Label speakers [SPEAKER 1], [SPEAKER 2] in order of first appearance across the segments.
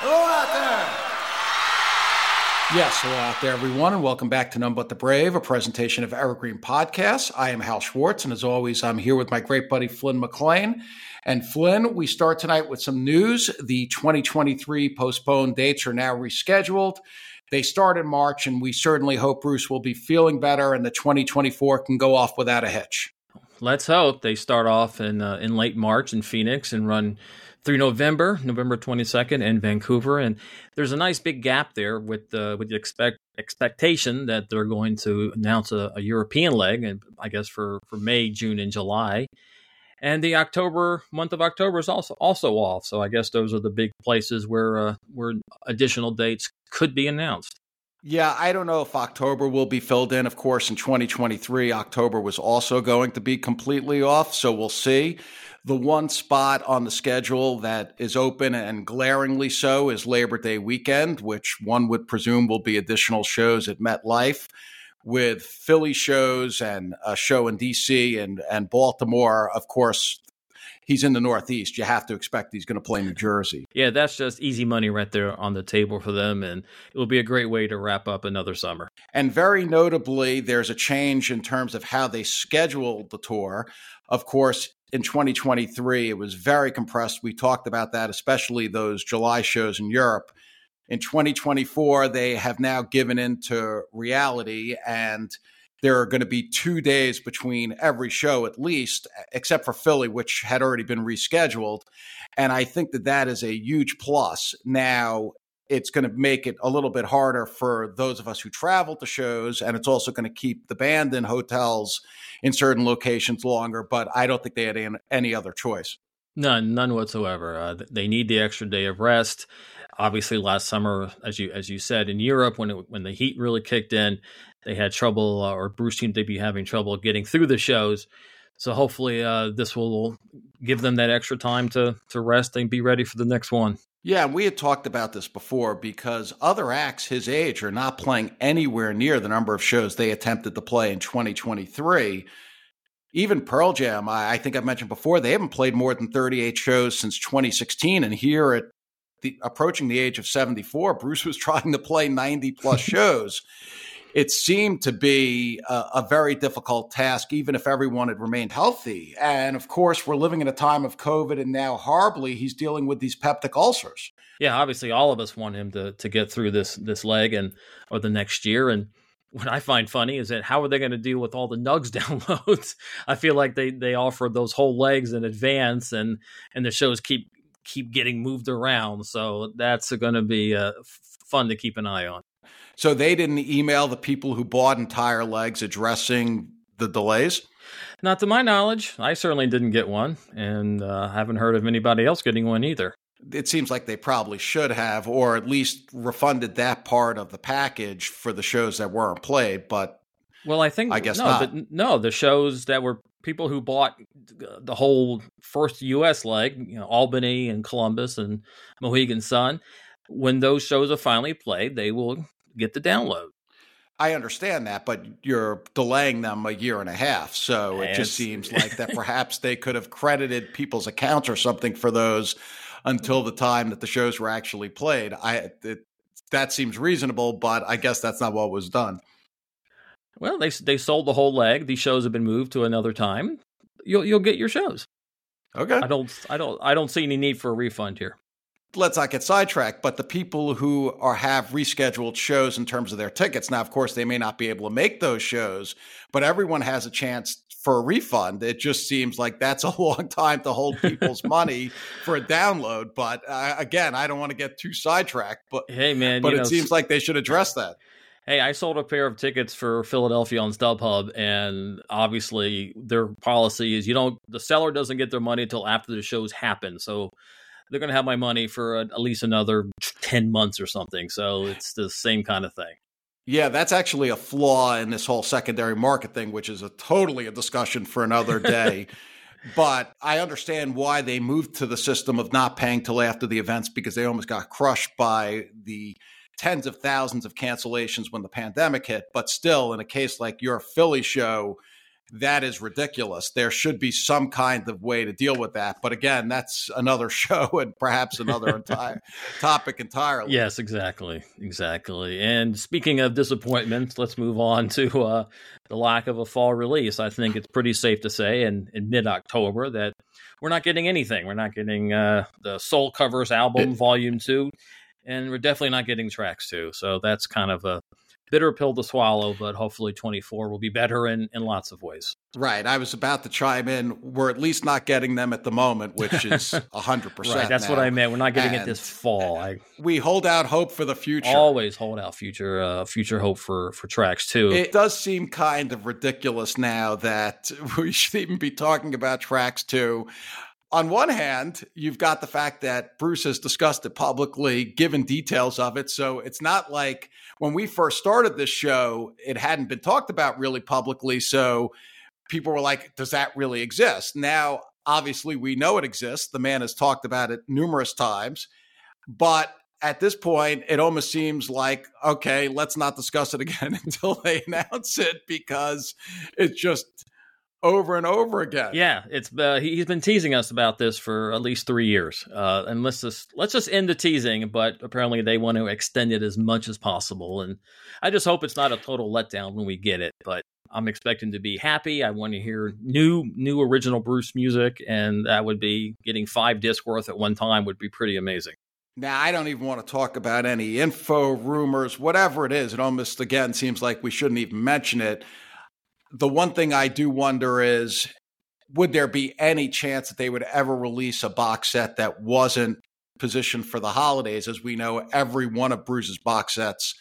[SPEAKER 1] Hello out there. Yes, hello out there, everyone, and welcome back to None But the Brave, a presentation of Evergreen Podcasts. I am Hal Schwartz, and as always, I'm here with my great buddy Flynn McLean. And Flynn, we start tonight with some news. The 2023 postponed dates are now rescheduled. They start in March, and we certainly hope Bruce will be feeling better and the 2024 can go off without a hitch.
[SPEAKER 2] Let's hope they start off in uh, in late March in Phoenix and run through November, November 22nd in Vancouver. And there's a nice big gap there with uh, with the expect expectation that they're going to announce a, a, European leg, and I guess for, for May, June, and July. And the October month of October is also also off. So I guess those are the big places where uh, where additional dates could be announced.
[SPEAKER 1] Yeah, I don't know if October will be filled in. Of course, in 2023, October was also going to be completely off. So we'll see. The one spot on the schedule that is open and glaringly so is Labor Day weekend, which one would presume will be additional shows at MetLife with Philly shows and a show in DC and, and Baltimore. Of course, he's in the Northeast. You have to expect he's going to play New Jersey.
[SPEAKER 2] Yeah, that's just easy money right there on the table for them. And it will be a great way to wrap up another summer.
[SPEAKER 1] And very notably, there's a change in terms of how they scheduled the tour. Of course, in 2023, it was very compressed. We talked about that, especially those July shows in Europe. In 2024, they have now given into reality, and there are going to be two days between every show at least, except for Philly, which had already been rescheduled. And I think that that is a huge plus. Now, it's going to make it a little bit harder for those of us who travel to shows, and it's also going to keep the band in hotels in certain locations longer. But I don't think they had any other choice.
[SPEAKER 2] None, none whatsoever. Uh, they need the extra day of rest. Obviously, last summer, as you as you said, in Europe, when it, when the heat really kicked in, they had trouble, uh, or Bruce seemed to be having trouble getting through the shows. So hopefully, uh, this will give them that extra time to to rest and be ready for the next one.
[SPEAKER 1] Yeah, we had talked about this before because other acts his age are not playing anywhere near the number of shows they attempted to play in 2023. Even Pearl Jam, I, I think I've mentioned before, they haven't played more than 38 shows since 2016. And here at the approaching the age of 74, Bruce was trying to play 90 plus shows it seemed to be a, a, very difficult task, even if everyone had remained healthy. And of course, we're living in a time of COVID, and now horribly, he's dealing with these peptic ulcers.
[SPEAKER 2] Yeah, obviously, all of us want him to to get through this this leg and or the next year. And what I find funny is that how are they going to deal with all the Nugs downloads? I feel like they they offer those whole legs in advance, and and the shows keep keep getting moved around. So that's going to be uh, fun to keep an eye on.
[SPEAKER 1] So they didn't email the people who bought entire legs addressing the delays?
[SPEAKER 2] Not to my knowledge. I certainly didn't get one, and uh, haven't heard of anybody else getting one either.
[SPEAKER 1] It seems like they probably should have, or at least refunded that part of the package for the shows that weren't played. But
[SPEAKER 2] well, I think
[SPEAKER 1] I guess
[SPEAKER 2] no,
[SPEAKER 1] not.
[SPEAKER 2] The, no, the shows that were people who bought the whole first U.S. leg, you know, Albany and Columbus and Mohegan Sun. When those shows are finally played, they will get the download.
[SPEAKER 1] I understand that, but you're delaying them a year and a half. So it just seems like that perhaps they could have credited people's accounts or something for those until the time that the shows were actually played. I it, that seems reasonable, but I guess that's not what was done.
[SPEAKER 2] Well, they they sold the whole leg. These shows have been moved to another time. You'll you'll get your shows.
[SPEAKER 1] Okay. I
[SPEAKER 2] don't I don't I don't see any need for a refund here
[SPEAKER 1] let's not get sidetracked, but the people who are have rescheduled shows in terms of their tickets. Now, of course, they may not be able to make those shows, but everyone has a chance for a refund. It just seems like that's a long time to hold people's money for a download. But uh, again, I don't want to get too sidetracked. But
[SPEAKER 2] hey, man,
[SPEAKER 1] but it
[SPEAKER 2] know,
[SPEAKER 1] seems like they should address that.
[SPEAKER 2] Hey, I sold a pair of tickets for Philadelphia on StubHub, and obviously their policy is you don't the seller doesn't get their money until after the shows happen. So they're going to have my money for at least another 10 months or something. So it's the same kind of thing.
[SPEAKER 1] Yeah, that's actually a flaw in this whole secondary market thing, which is a totally a discussion for another day. but I understand why they moved to the system of not paying till after the events because they almost got crushed by the tens of thousands of cancellations when the pandemic hit. But still, in a case like your Philly show, that is ridiculous. There should be some kind of way to deal with that. But again, that's another show and perhaps another entire topic entirely.
[SPEAKER 2] Yes, exactly. Exactly. And speaking of disappointments, let's move on to uh, the lack of a fall release. I think it's pretty safe to say in, in mid October that we're not getting anything. We're not getting uh, the Soul Covers album, Volume 2, and we're definitely not getting tracks 2. So that's kind of a bitter pill to swallow, but hopefully 24 will be better in, in lots of ways.
[SPEAKER 1] Right. I was about to chime in. We're at least not getting them at the moment, which is 100%. right.
[SPEAKER 2] That's
[SPEAKER 1] now.
[SPEAKER 2] what I meant. We're not getting and it this fall. I,
[SPEAKER 1] we hold out hope for the future.
[SPEAKER 2] Always hold out future uh, future hope for, for tracks, too.
[SPEAKER 1] It does seem kind of ridiculous now that we should even be talking about tracks, too on one hand, you've got the fact that Bruce has discussed it publicly, given details of it. So it's not like when we first started this show, it hadn't been talked about really publicly. So people were like, does that really exist? Now, obviously, we know it exists. The man has talked about it numerous times. But at this point, it almost seems like, okay, let's not discuss it again until they announce it because it's just over and over again.
[SPEAKER 2] Yeah, it's uh, he's been teasing us about this for at least three years. Uh, and let's just let's just end the teasing. But apparently, they want to extend it as much as possible. And I just hope it's not a total letdown when we get it. But I'm expecting to be happy. I want to hear new new original Bruce music, and that would be getting five disc worth at one time would be pretty amazing.
[SPEAKER 1] Now, I don't even want to talk about any info, rumors, whatever it is. It almost, again, seems like we shouldn't even mention it the one thing I do wonder is would there be any chance that they would ever release a box set that wasn't positioned for the holidays? As we know, every one of Bruce's box sets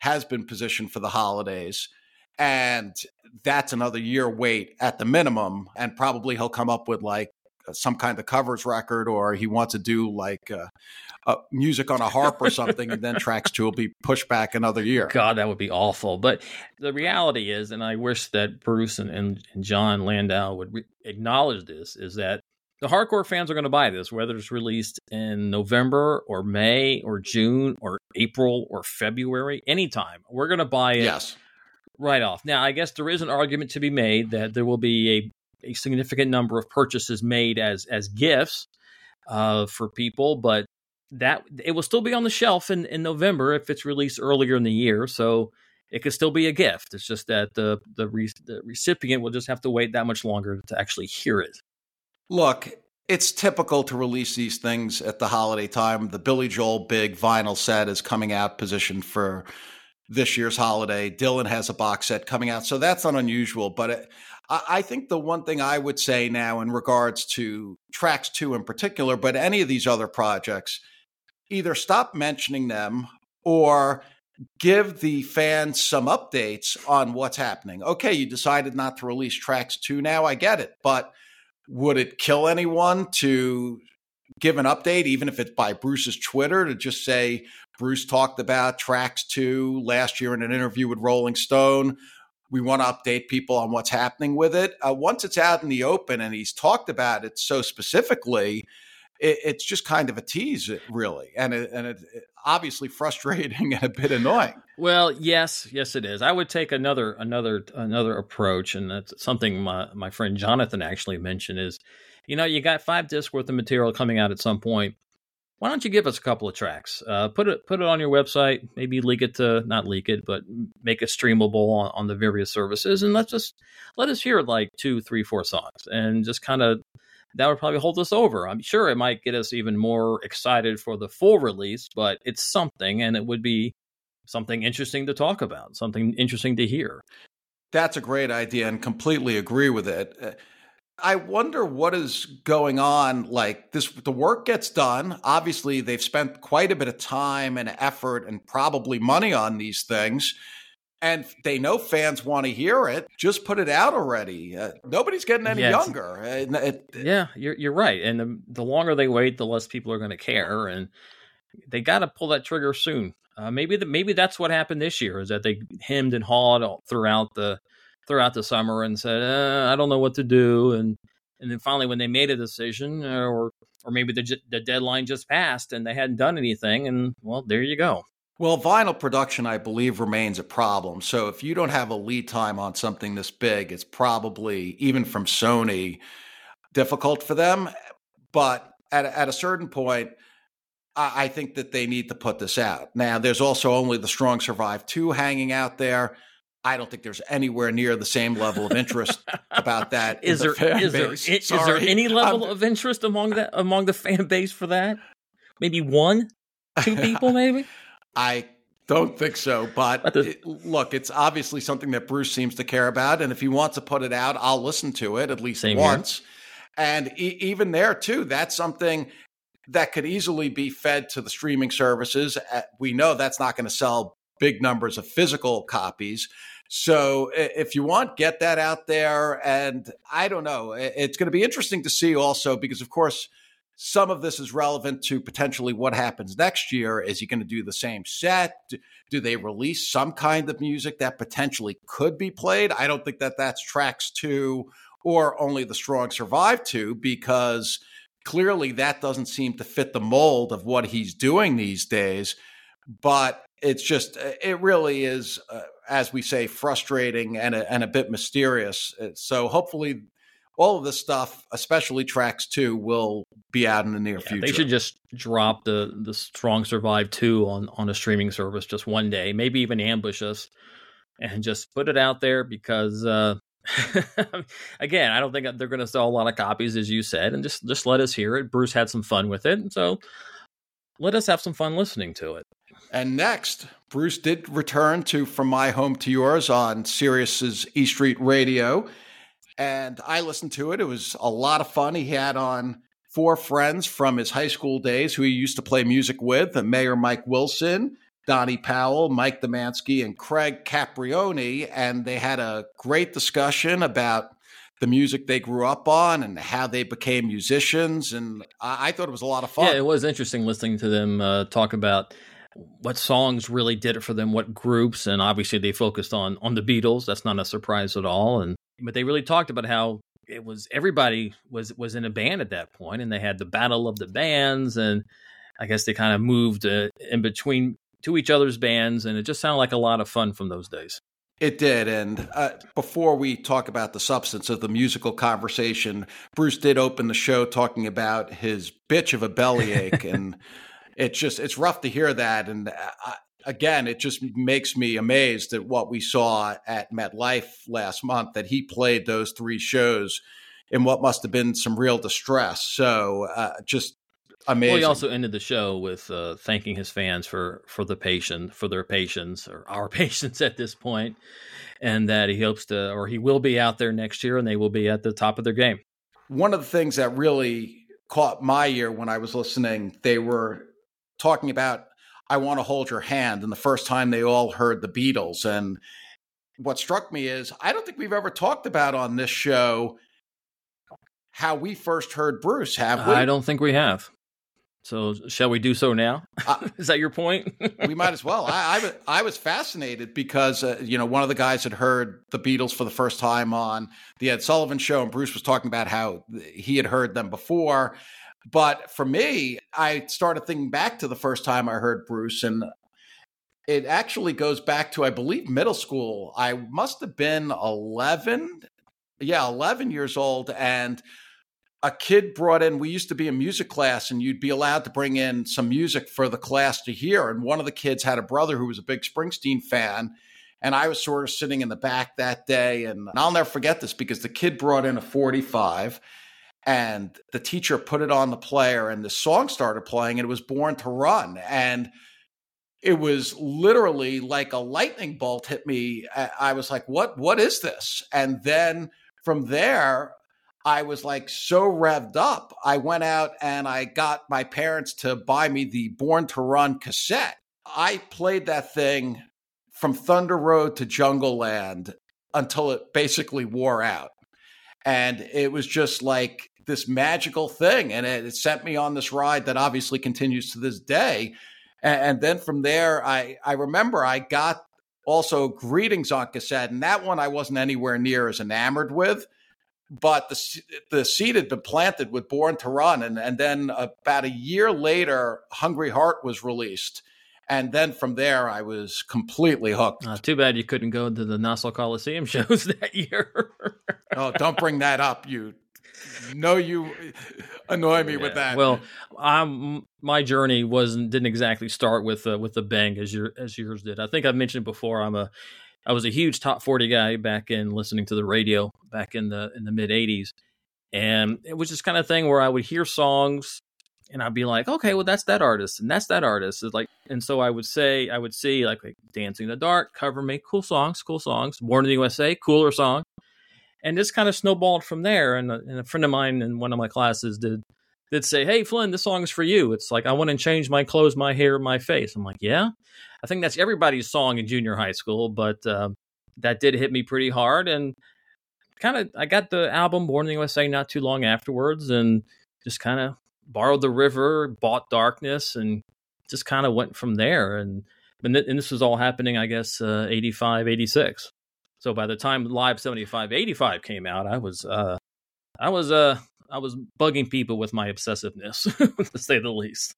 [SPEAKER 1] has been positioned for the holidays. And that's another year wait at the minimum. And probably he'll come up with like some kind of covers record or he wants to do like uh, uh, music on a harp or something and then tracks two will be pushed back another year.
[SPEAKER 2] God that would be awful. But the reality is and i wish that bruce and, and, and jon landau would re- acknowledge this is that the hardcore fans are going to buy this whether it's released in november or may or june or april or february anytime we're going to buy it
[SPEAKER 1] yes.
[SPEAKER 2] right off. Now i guess there is an argument to be made that there will be a a significant number of purchases made as as gifts uh, for people, but that it will still be on the shelf in, in November if it's released earlier in the year. So it could still be a gift. It's just that the the, re- the recipient will just have to wait that much longer to actually hear it.
[SPEAKER 1] Look, it's typical to release these things at the holiday time. The Billy Joel big vinyl set is coming out, positioned for this year's holiday. Dylan has a box set coming out, so that's not unusual. But it, I think the one thing I would say now in regards to tracks two in particular, but any of these other projects, either stop mentioning them or give the fans some updates on what's happening. Okay, you decided not to release tracks two now, I get it, but would it kill anyone to give an update, even if it's by Bruce's Twitter, to just say Bruce talked about tracks two last year in an interview with Rolling Stone? We want to update people on what's happening with it. Uh, once it's out in the open and he's talked about it so specifically, it, it's just kind of a tease, really, and it, and it, obviously frustrating and a bit annoying.
[SPEAKER 2] Well, yes, yes, it is. I would take another another another approach, and that's something my my friend Jonathan actually mentioned. Is you know you got five discs worth of material coming out at some point why don't you give us a couple of tracks? Uh, put it put it on your website. Maybe leak it to not leak it, but make it streamable on, on the various services, and let's just let us hear like two, three, four songs, and just kind of that would probably hold us over. I'm sure it might get us even more excited for the full release, but it's something, and it would be something interesting to talk about, something interesting to hear.
[SPEAKER 1] That's a great idea, and completely agree with it. I wonder what is going on. Like this, the work gets done. Obviously, they've spent quite a bit of time and effort and probably money on these things. And they know fans want to hear it. Just put it out already. Uh, nobody's getting any younger. It,
[SPEAKER 2] it, yeah, you're you're right. And the, the longer they wait, the less people are going to care. And they got to pull that trigger soon. Uh, maybe the, maybe that's what happened this year is that they hemmed and hawed throughout the throughout the summer and said, uh, I don't know what to do. And, and then finally, when they made a decision uh, or, or maybe the, the deadline just passed and they hadn't done anything, and well, there you go.
[SPEAKER 1] Well, vinyl production, I believe, remains a problem. So if you don't have a lead time on something this big, it's probably, even from Sony, difficult for them. But at, at a certain point, I, I think that they need to put this out. Now, there's also only the Strong Survive 2 hanging out there. I don't think there's anywhere near the same level of interest about that.
[SPEAKER 2] is there
[SPEAKER 1] the
[SPEAKER 2] is there, is there any level of interest among that among the fan base for that? Maybe one, two people, maybe.
[SPEAKER 1] I don't think so, but it, look, it's obviously something that Bruce seems to care about, and if he wants to put it out, I'll listen to it at least once. Here. And e- even there too, that's something that could easily be fed to the streaming services. Uh, we know that's not going to sell big numbers of physical copies. So if you want, get that out there. And I don't know, it's going to be interesting to see also because, of course, some of this is relevant to potentially what happens next year. Is he going to do the same set? Do they release some kind of music that potentially could be played? I don't think that that's tracks two or only the strong survive two because clearly that doesn't seem to fit the mold of what he's doing these days. But it's just, it really is, uh, as we say, frustrating and a, and a bit mysterious. Uh, so hopefully, all of this stuff, especially tracks two, will be out in the near yeah, future.
[SPEAKER 2] They should just drop the the Strong Survive two on on a streaming service just one day, maybe even ambush us and just put it out there because uh, again, I don't think they're going to sell a lot of copies, as you said, and just just let us hear it. Bruce had some fun with it, so let us have some fun listening to it.
[SPEAKER 1] And next, Bruce did return to From My Home to Yours on Sirius's E Street Radio, and I listened to it. It was a lot of fun. He had on four friends from his high school days who he used to play music with: Mayor Mike Wilson, Donnie Powell, Mike Demansky, and Craig Caprioni, and they had a great discussion about the music they grew up on and how they became musicians. And I, I thought it was a lot of fun.
[SPEAKER 2] Yeah, it was interesting listening to them uh, talk about what songs really did it for them, what groups, and obviously they focused on on the Beatles. That's not a surprise at all. And but they really talked about how it was everybody was was in a band at that point, and they had the battle of the bands and. I guess they kind of moved uh, in between to each other's bands, and it just sounded like a lot of fun from those days.
[SPEAKER 1] It did. And uh, before we talk about the substance of the musical conversation, Bruce did open the show talking about his bitch of a bellyache. and it's just, it's rough to hear that. And uh, again, it just makes me amazed at what we saw at MetLife last month that he played those three shows in what must have been some real distress. So uh, just Amazing.
[SPEAKER 2] Well, he also ended the show with uh, thanking his fans for for the patience, for their patience, or our patience at this point, and that he hopes to, or he will be out there next year, and they will be at the top of their game.
[SPEAKER 1] One of the things that really caught my ear when I was listening, they were talking about "I Want to Hold Your Hand," and the first time they all heard the Beatles, and what struck me is I don't think we've ever talked about on this show how we first heard Bruce, have we?
[SPEAKER 2] I don't think we have. So shall we do so now? Uh, Is that your point?
[SPEAKER 1] we might as well. I, I, I was fascinated because uh, you know one of the guys had heard the Beatles for the first time on the Ed Sullivan Show, and Bruce was talking about how he had heard them before. But for me, I started thinking back to the first time I heard Bruce, and it actually goes back to I believe middle school. I must have been eleven, yeah, eleven years old, and a kid brought in we used to be a music class and you'd be allowed to bring in some music for the class to hear and one of the kids had a brother who was a big springsteen fan and i was sort of sitting in the back that day and i'll never forget this because the kid brought in a 45 and the teacher put it on the player and the song started playing and it was born to run and it was literally like a lightning bolt hit me i was like what what is this and then from there I was like so revved up. I went out and I got my parents to buy me the Born to Run cassette. I played that thing from Thunder Road to Jungle Land until it basically wore out. And it was just like this magical thing. And it, it sent me on this ride that obviously continues to this day. And, and then from there, I, I remember I got also Greetings on cassette. And that one I wasn't anywhere near as enamored with but the the seed had been planted with Born to Run, and and then about a year later, Hungry Heart was released, And then from there, I was completely hooked.
[SPEAKER 2] Uh, too bad you couldn't go to the Nassau Coliseum shows that year.
[SPEAKER 1] oh, don't bring that up. You know you annoy me yeah. with that.
[SPEAKER 2] Well, I'm my journey wasn't didn't exactly start with uh, with the bang as your as yours did. I think I've mentioned before. I'm a I was a huge top 40 guy back in listening to the radio back in the in the mid 80s. And it was just kind of thing where I would hear songs and I'd be like, okay, well that's that artist and that's that artist. It's like and so I would say I would see like, like Dancing in the Dark, Cover Me, cool songs, cool songs. Born in the USA, cooler song. And this kind of snowballed from there. And a, and a friend of mine in one of my classes did did say, "Hey Flynn, this song is for you." It's like I want to change my clothes, my hair, my face. I'm like, yeah, I think that's everybody's song in junior high school, but uh, that did hit me pretty hard, and kind of I got the album Born in the USA not too long afterwards, and just kind of borrowed the river, bought Darkness, and just kind of went from there. And and, th- and, this was all happening, I guess, uh, 85, 86. So by the time Live 75, 85 came out, I was uh, I was uh I was bugging people with my obsessiveness, to say the least.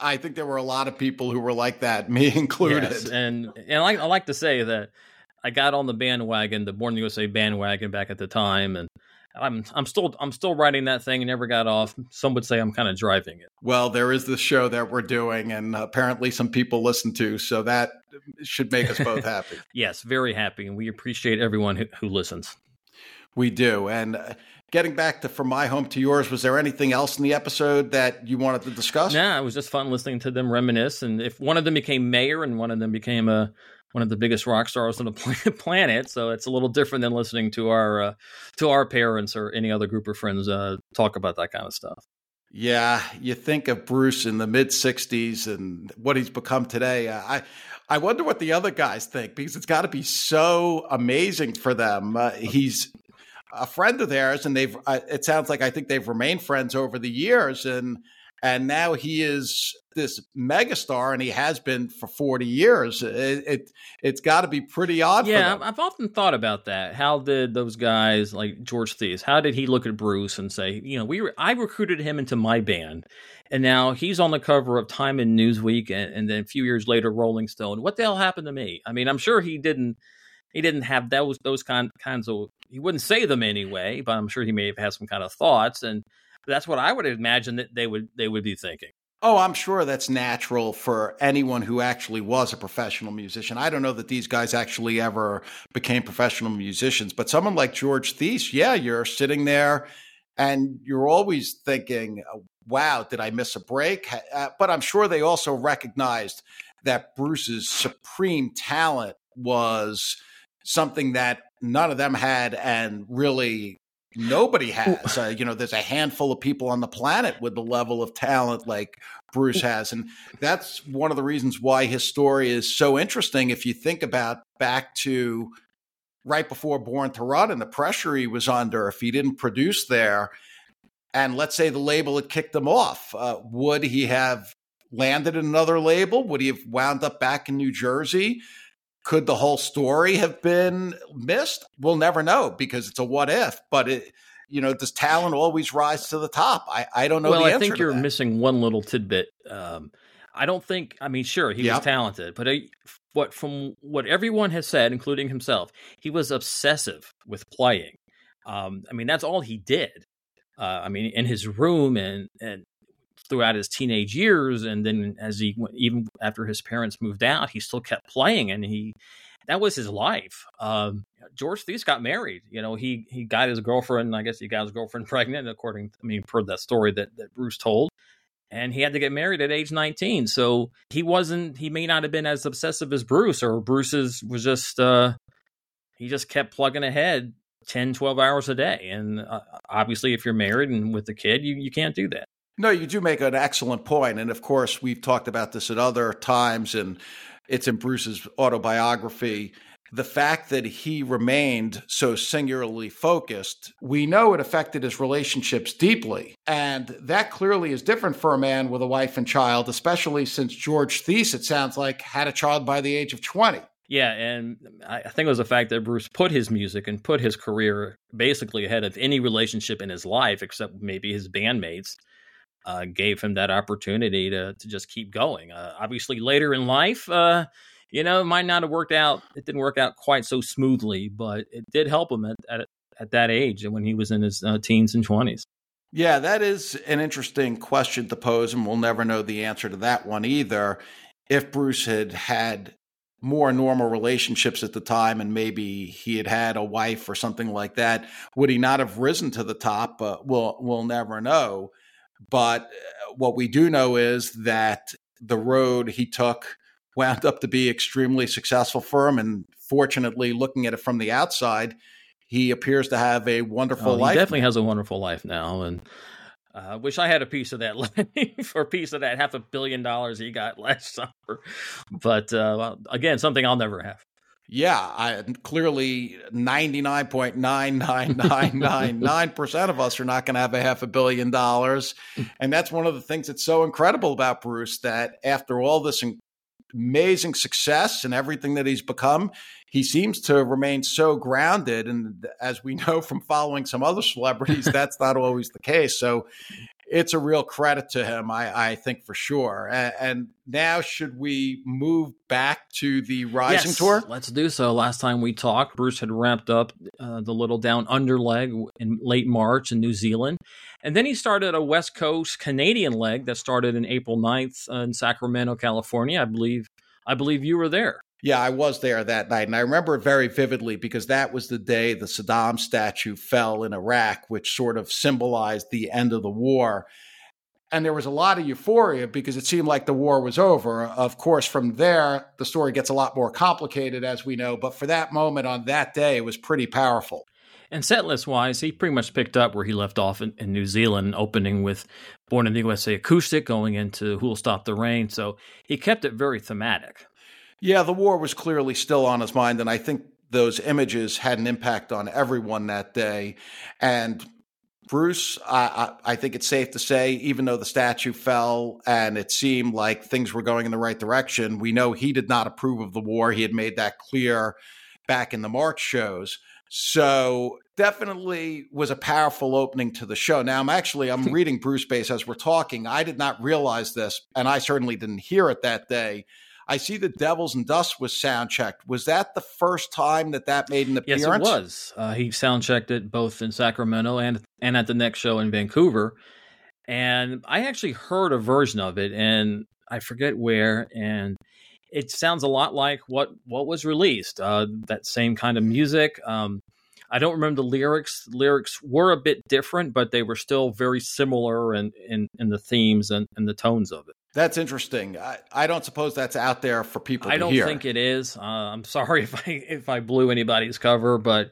[SPEAKER 1] I think there were a lot of people who were like that, me included. Yes,
[SPEAKER 2] and and I like, I like to say that I got on the bandwagon, the Born USA bandwagon back at the time, and I'm I'm still I'm still riding that thing and never got off. Some would say I'm kind of driving it.
[SPEAKER 1] Well, there is this show that we're doing, and apparently some people listen to, so that should make us both happy.
[SPEAKER 2] yes, very happy, and we appreciate everyone who, who listens.
[SPEAKER 1] We do, and uh, getting back to from my home to yours, was there anything else in the episode that you wanted to discuss?
[SPEAKER 2] Nah, it was just fun listening to them reminisce. And if one of them became mayor and one of them became a one of the biggest rock stars on the planet, so it's a little different than listening to our uh, to our parents or any other group of friends uh, talk about that kind of stuff.
[SPEAKER 1] Yeah, you think of Bruce in the mid '60s and what he's become today. I I wonder what the other guys think because it's got to be so amazing for them. Uh, he's a friend of theirs, and they've. Uh, it sounds like I think they've remained friends over the years, and and now he is this megastar, and he has been for forty years. It, it has got to be pretty odd.
[SPEAKER 2] Yeah, I've often thought about that. How did those guys like George Theiss? How did he look at Bruce and say, you know, we re- I recruited him into my band, and now he's on the cover of Time and Newsweek, and, and then a few years later, Rolling Stone. What the hell happened to me? I mean, I'm sure he didn't he didn't have those those kind kinds of he wouldn't say them anyway, but I'm sure he may have had some kind of thoughts, and that's what I would imagine that they would they would be thinking.
[SPEAKER 1] Oh, I'm sure that's natural for anyone who actually was a professional musician. I don't know that these guys actually ever became professional musicians, but someone like George Theiss, yeah, you're sitting there and you're always thinking, wow, did I miss a break? Uh, but I'm sure they also recognized that Bruce's supreme talent was something that none of them had and really nobody has. Uh, you know, there's a handful of people on the planet with the level of talent like Bruce has. And that's one of the reasons why his story is so interesting. If you think about back to right before Born to Run and the pressure he was under, if he didn't produce there, and let's say the label had kicked him off, uh, would he have landed another label? Would he have wound up back in New Jersey? Could the whole story have been missed? We'll never know because it's a what if. But it, you know, does talent always rise to the top? I, I don't know.
[SPEAKER 2] Well,
[SPEAKER 1] I
[SPEAKER 2] think you're
[SPEAKER 1] that.
[SPEAKER 2] missing one little tidbit. Um, I don't think. I mean, sure, he yep. was talented, but I, what from what everyone has said, including himself, he was obsessive with playing. Um, I mean, that's all he did. Uh, I mean, in his room and and throughout his teenage years, and then as he even after his parents moved out, he still kept playing, and he that was his life. Um, George Theiss got married. You know, he he got his girlfriend. I guess he got his girlfriend pregnant, according. I mean, per that story that that Bruce told. And he had to get married at age 19. So he wasn't, he may not have been as obsessive as Bruce, or Bruce's was just, uh, he just kept plugging ahead 10, 12 hours a day. And uh, obviously, if you're married and with a kid, you, you can't do that.
[SPEAKER 1] No, you do make an excellent point. And of course, we've talked about this at other times, and it's in Bruce's autobiography. The fact that he remained so singularly focused, we know it affected his relationships deeply. And that clearly is different for a man with a wife and child, especially since George Theiss, it sounds like, had a child by the age of 20.
[SPEAKER 2] Yeah, and I think it was the fact that Bruce put his music and put his career basically ahead of any relationship in his life, except maybe his bandmates. Uh, gave him that opportunity to to just keep going. Uh, obviously, later in life, uh, you know, it might not have worked out. It didn't work out quite so smoothly, but it did help him at at, at that age when he was in his uh, teens and twenties.
[SPEAKER 1] Yeah, that is an interesting question to pose, and we'll never know the answer to that one either. If Bruce had had more normal relationships at the time and maybe he had had a wife or something like that would he not have risen to the top uh, we'll we'll never know but uh, what we do know is that the road he took wound up to be extremely successful for him and fortunately looking at it from the outside he appears to have a wonderful
[SPEAKER 2] oh, he
[SPEAKER 1] life
[SPEAKER 2] definitely has a wonderful life now and I uh, wish I had a piece of that life or a piece of that half a billion dollars he got last summer. But uh, again, something I'll never have.
[SPEAKER 1] Yeah, I, clearly 99.99999% of us are not going to have a half a billion dollars. And that's one of the things that's so incredible about Bruce that after all this amazing success and everything that he's become, he seems to remain so grounded. And as we know from following some other celebrities, that's not always the case. So it's a real credit to him, I, I think for sure. And, and, now, should we move back to the Rising
[SPEAKER 2] yes,
[SPEAKER 1] Tour?
[SPEAKER 2] Let's do so. Last time we talked, Bruce had wrapped up uh, the Little Down Under leg in late March in New Zealand. And then he started a West Coast Canadian leg that started in April 9th in Sacramento, California. I believe I believe you were there.
[SPEAKER 1] Yeah, I was there that night. And I remember it very vividly because that was the day the Saddam statue fell in Iraq, which sort of symbolized the end of the war. And there was a lot of euphoria because it seemed like the war was over. Of course, from there, the story gets a lot more complicated, as we know. But for that moment on that day, it was pretty powerful.
[SPEAKER 2] And setlist wise, he pretty much picked up where he left off in, in, New Zealand, opening with Born in the USA acoustic, going into Who'll Stop the Rain. So he kept it very thematic.
[SPEAKER 1] Yeah, the war was clearly still on his mind, and I think those images had an impact on everyone that day. And Bruce, I, I, I, think it's safe to say, even though the statue fell and it seemed like things were going in the right direction, we know he did not approve of the war. He had made that clear back in the March shows. So definitely was a powerful opening to the show. Now I'm actually I'm hmm. reading Brucebase as we're talking. I did not realize this, and I certainly didn't hear it that day I see the Devils and Dust was sound checked. Was that the first time that that made an appearance?
[SPEAKER 2] Yes, it was. Uh, he sound checked it both in Sacramento and and at the next show in Vancouver. And I actually heard a version of it, and I forget where. And it sounds a lot like what what was released. Uh, that same kind of music. Um, I don't remember the lyrics. The lyrics were a bit different, but they were still very similar in, in, in the themes and, and the tones of it.
[SPEAKER 1] That's interesting. I, I don't suppose that's out there for people.
[SPEAKER 2] To I don't
[SPEAKER 1] hear.
[SPEAKER 2] think it is. Uh, I'm sorry if I if I blew anybody's cover, but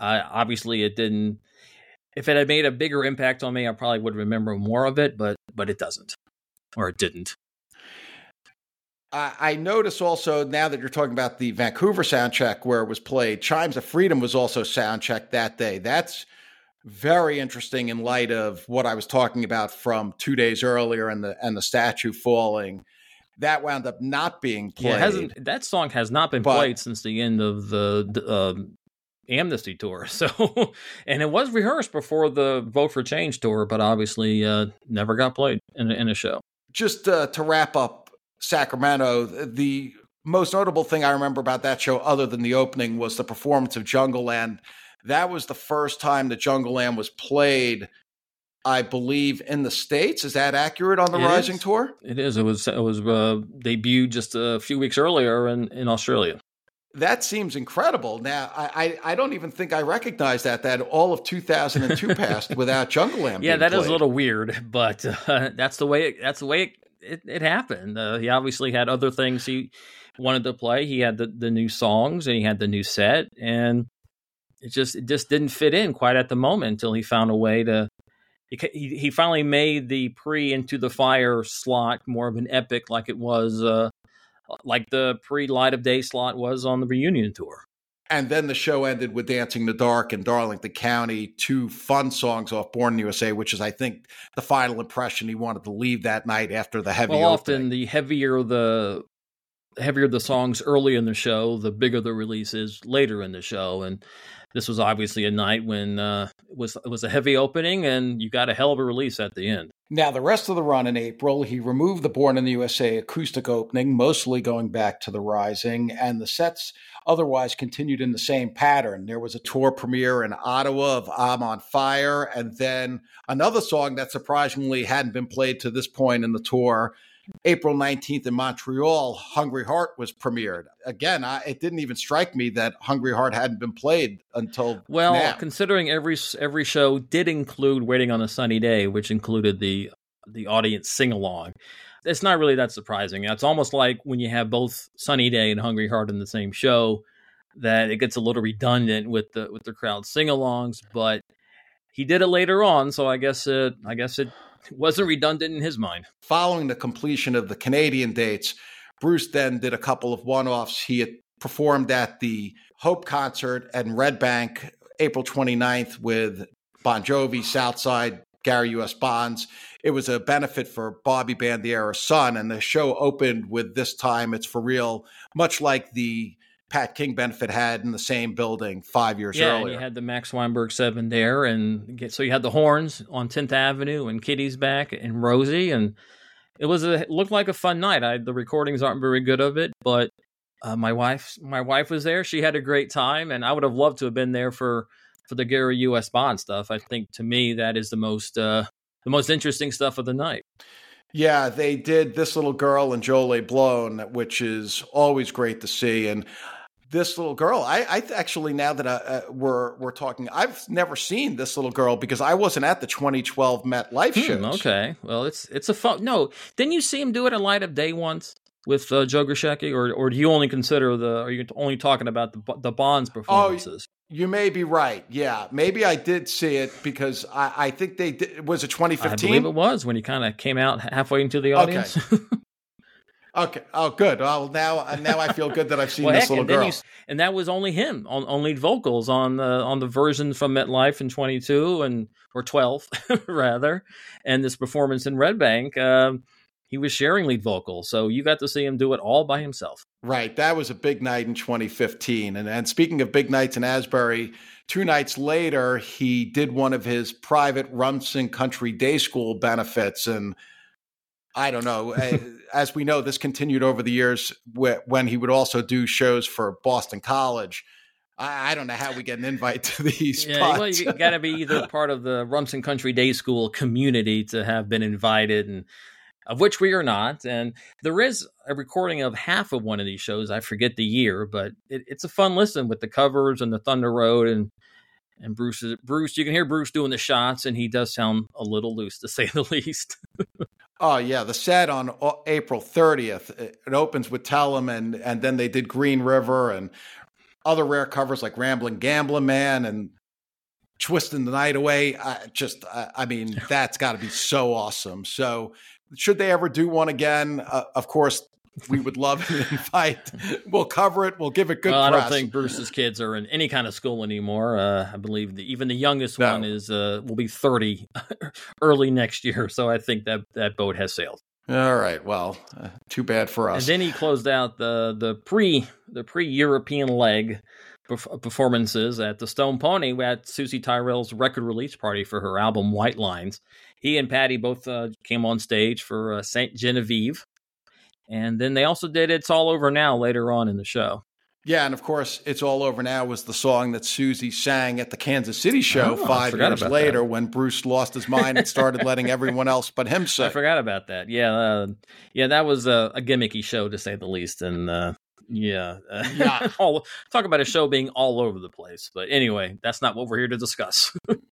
[SPEAKER 2] uh, obviously it didn't. If it had made a bigger impact on me, I probably would remember more of it, but but it doesn't, or it didn't.
[SPEAKER 1] I, I notice also now that you're talking about the Vancouver soundcheck where it was played, Chimes of Freedom was also soundchecked that day. That's very interesting in light of what I was talking about from two days earlier and the and the statue falling. That wound up not being played.
[SPEAKER 2] Yeah, that song has not been but, played since the end of the uh, amnesty tour. So, and it was rehearsed before the Vote for Change tour, but obviously uh, never got played in, in a show.
[SPEAKER 1] Just uh, to wrap up Sacramento, the most notable thing I remember about that show, other than the opening, was the performance of Jungleland that was the first time that Jungleland was played, I believe, in the states. Is that accurate on the
[SPEAKER 2] it
[SPEAKER 1] Rising
[SPEAKER 2] is.
[SPEAKER 1] Tour?
[SPEAKER 2] It is. It was. It was uh, debuted just a few weeks earlier in, in Australia.
[SPEAKER 1] That seems incredible. Now, I, I, I don't even think I recognize that that all of 2002 passed without Jungleland.
[SPEAKER 2] Yeah, that
[SPEAKER 1] played.
[SPEAKER 2] is a little weird, but uh, that's the way. It, that's the way it, it, it happened. Uh, he obviously had other things he wanted to play. He had the, the new songs and he had the new set, and it just it just didn't fit in quite at the moment until he found a way to. He, he finally made the pre into the fire slot more of an epic, like it was, uh, like the pre light of day slot was on the reunion tour.
[SPEAKER 1] And then the show ended with Dancing in the Dark and Darlington County, two fun songs off Born in the USA, which is, I think, the final impression he wanted to leave that night after the heavy.
[SPEAKER 2] Well, often the heavier the heavier the songs early in the show, the bigger the release is later in the show. And this was obviously a night when uh, it was it was a heavy opening, and you got a hell of a release at the end.
[SPEAKER 1] Now, the rest of the run in April, he removed the Born in the USA acoustic opening, mostly going back to the Rising, and the sets otherwise continued in the same pattern. There was a tour premiere in Ottawa of I'm on Fire, and then another song that surprisingly hadn't been played to this point in the tour. April 19th in Montreal, Hungry Heart was premiered. Again, I, it didn't even strike me that Hungry Heart hadn't been played until
[SPEAKER 2] well,
[SPEAKER 1] now.
[SPEAKER 2] considering every every show did include Waiting on a Sunny Day, which included the the audience sing along. It's not really that surprising. It's almost like when you have both Sunny Day and Hungry Heart in the same show, that it gets a little redundant with the with the crowd sing-alongs. But he did it later on, so I guess it I guess it wasn't redundant in his mind.
[SPEAKER 1] Following the completion of the Canadian dates, Bruce then did a couple of one-offs. He had performed at the Hope concert at Red Bank April 29th with Bon Jovi, Southside, Gary U.S. Bonds. It was a benefit for Bobby Bandiera's son, and the show opened with This Time It's For Real, much like the Pat King benefit had in the same building five years
[SPEAKER 2] yeah,
[SPEAKER 1] earlier.
[SPEAKER 2] you had the Max Weinberg Seven there, and so you had the horns on 10th Avenue, and Kitty's back, and Rosie, and it was a it looked like a fun night. I, the recordings aren't very good of it, but uh, my wife my wife was there. She had a great time, and I would have loved to have been there for for the Gary U.S. Bond stuff. I think to me that is the most uh, the most interesting stuff of the night.
[SPEAKER 1] Yeah, they did this little girl and Jole Blon, which is always great to see. And this little girl, I, I actually now that I, uh, we're we're talking, I've never seen this little girl because I wasn't at the 2012 Met Life hmm, shows.
[SPEAKER 2] Okay, well it's it's a fun. No, didn't you see him do it at Light of Day once? with uh, Joe Grushecky, or or do you only consider the? Are you only talking about the the Bonds oh, performances?
[SPEAKER 1] Oh, you may be right. Yeah, maybe I did see it because I, I think they did. Was it 2015? I
[SPEAKER 2] believe it was when he kind of came out halfway into the audience.
[SPEAKER 1] Okay. okay. Oh, good. Well, now now I feel good that I've seen well, this heck, little
[SPEAKER 2] and
[SPEAKER 1] girl.
[SPEAKER 2] You, and that was only him on, on lead vocals on the on the version from MetLife in 22 and or 12 rather, and this performance in Red Bank. Um, he was sharing lead vocal. So you got to see him do it all by himself.
[SPEAKER 1] Right. That was a big night in 2015. And, and speaking of big nights in Asbury, two nights later, he did one of his private Rumson Country Day School benefits. And I don't know. Eh, as we know, this continued over the years when he would also do shows for Boston College. I, don't know how we get an invite to these. Yeah,
[SPEAKER 2] well, you got to be either part of the Rumson Country Day School community to have been invited, and of which we are not. And there is a recording of half of one of these shows. I forget the year, but it, it's a fun listen with the covers and the Thunder Road and and Bruce. Bruce, you can hear Bruce doing the shots, and he does sound a little loose to say the least.
[SPEAKER 1] Oh yeah, the set on April 30th. It opens with Tell 'em, and and then they did Green River and other rare covers like Rambling Gambling Man and twisting the night away. I just, I, I mean, that's got to be so awesome. So should they ever do one again, uh, of course, we would love an invite. We'll cover it. We'll give it good.
[SPEAKER 2] Well,
[SPEAKER 1] I
[SPEAKER 2] don't think Bruce's kids are in any kind of school anymore. Uh, I believe the, even the youngest no. one is uh, will be thirty early next year. So I think that that boat has sailed.
[SPEAKER 1] All right. Well, uh, too bad for us.
[SPEAKER 2] And then he closed out the the pre the pre European leg performances at the Stone Pony at Soozie Tyrell's record release party for her album White Lines he and Patty both uh, came on stage for uh, Saint Genevieve, and then they also did "It's All Over Now" later on in the show.
[SPEAKER 1] Yeah, and of course, "It's All Over Now" was the song that Soozie sang at the Kansas City show oh, five years later
[SPEAKER 2] that.
[SPEAKER 1] when Bruce lost his mind and started letting everyone else but him sing. I
[SPEAKER 2] forgot about that. Yeah, uh, yeah, that was a, a, gimmicky show to say the least, and uh, yeah, yeah. all, talk about a show being all over the place. But anyway, that's not what we're here to discuss.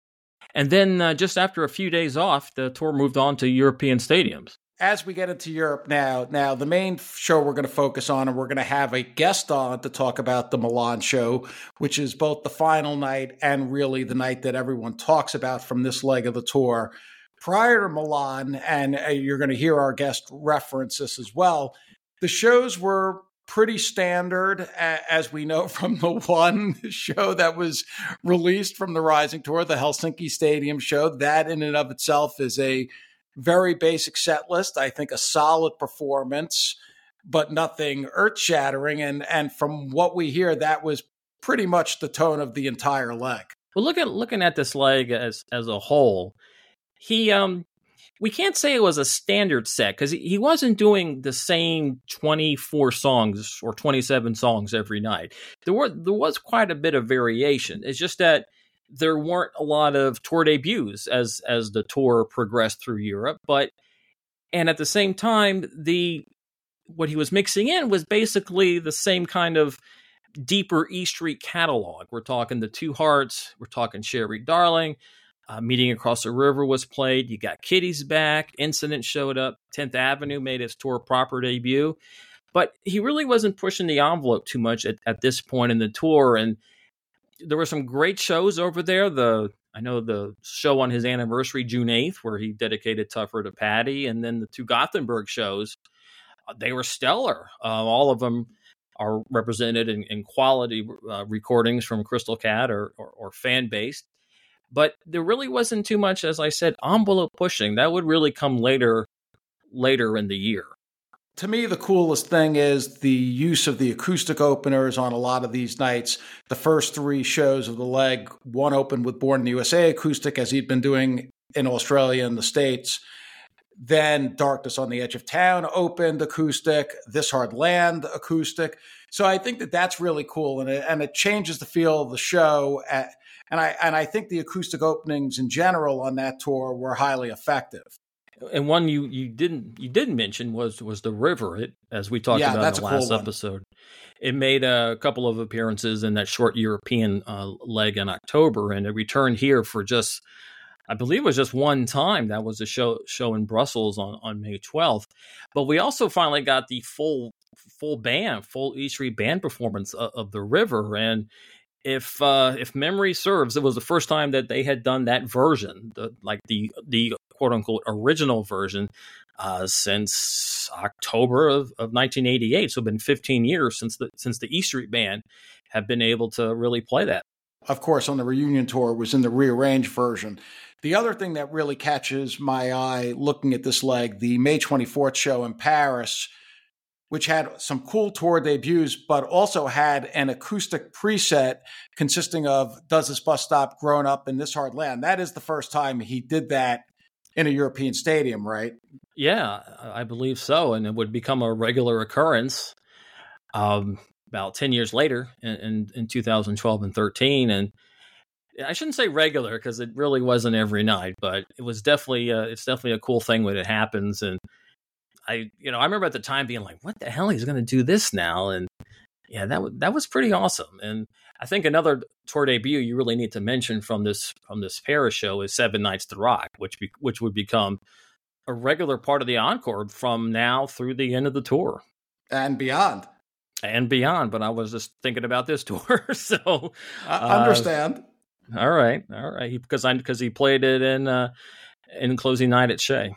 [SPEAKER 2] And then uh, just after a few days off, the tour moved on to European stadiums.
[SPEAKER 1] As we get into Europe now, now the main show we're going to focus on, and we're going to have a guest on to talk about the Milan show, which is both the final night and really the night that everyone talks about from this leg of the tour. Prior to Milan, and uh, you're going to hear our guest reference this as well, the shows were pretty standard, as we know from the one show that was released from the Rising Tour, the Helsinki Stadium show. That, in and of itself, is a very basic set list. I think a solid performance, but nothing earth shattering. And and from what we hear, that was pretty much the tone of the entire leg.
[SPEAKER 2] Well, look at looking at this leg as as a whole, he um we can't say it was a standard set because he wasn't doing the same 24 songs or 27 songs every night. There were there was quite a bit of variation. It's just that there weren't a lot of tour debuts as as the tour progressed through Europe, but and at the same time the what he was mixing in was basically the same kind of deeper E Street catalog. We're talking the Two Hearts, we're talking Sherry Darling, uh, Meeting Across the River was played. You got Kitty's back. Incident showed up. 10th Avenue made its tour proper debut. But he really wasn't pushing the envelope too much at, at this point in the tour. And there were some great shows over there. The I know the show on his anniversary, June 8th, where he dedicated Tougher to Patty, and then the two Gothenburg shows, uh, they were stellar. Uh, all of them are represented in, in quality uh, recordings from Crystal Cat or, or, or fan based. But there really wasn't too much, as I said, envelope pushing. That would really come later, later in the year.
[SPEAKER 1] To me, the coolest thing is the use of the acoustic openers on a lot of these nights. The first three shows of the leg, one opened with Born in the USA acoustic, as he'd been doing in Australia and the States. Then Darkness on the Edge of Town opened acoustic, This Hard Land acoustic. So I think that that's really cool, and it, and it changes the feel of the show. At, and I and I think the acoustic openings in general on that tour were highly effective.
[SPEAKER 2] And one you, you didn't you didn't mention was was the river. It, as we talked yeah, about in the last cool episode, it made a couple of appearances in that short European uh, leg in October, and it returned here for just I believe it was just one time. That was a show show in Brussels on, on May 12th. But we also finally got the full full band, full E Street band performance of, of the River, and if uh, if memory serves, it was the first time that they had done that version, the like the the quote unquote original version, uh, since October of, of 1988. So it's been 15 years since the since the E Street Band have been able to really play that.
[SPEAKER 1] Of course, on the reunion tour was in the rearranged version. The other thing that really catches my eye looking at this leg, the May 24th show in Paris which had some cool tour debuts, but also had an acoustic preset consisting of Does This Bus Stop Grown Up in This Hard Land? That is the first time he did that in a European stadium, right?
[SPEAKER 2] Yeah, I believe so. And it would become a regular occurrence um, about 10 years later in, in, in 2012 and 13. And I shouldn't say regular because it really wasn't every night, but it was definitely, uh, it's definitely a cool thing when it happens. And I you know I remember at the time being like, what the hell he's going to do this now? And yeah, that w- that was pretty awesome. And I think another tour debut you really need to mention from this from this Paris show is Seven Nights to Rock, which be, which would become a regular part of the encore from now through the end of the tour
[SPEAKER 1] and beyond
[SPEAKER 2] and beyond. But I was just thinking about this tour, so
[SPEAKER 1] I understand.
[SPEAKER 2] Uh, all right, all right, because I because he played it in uh, in closing night at Shea.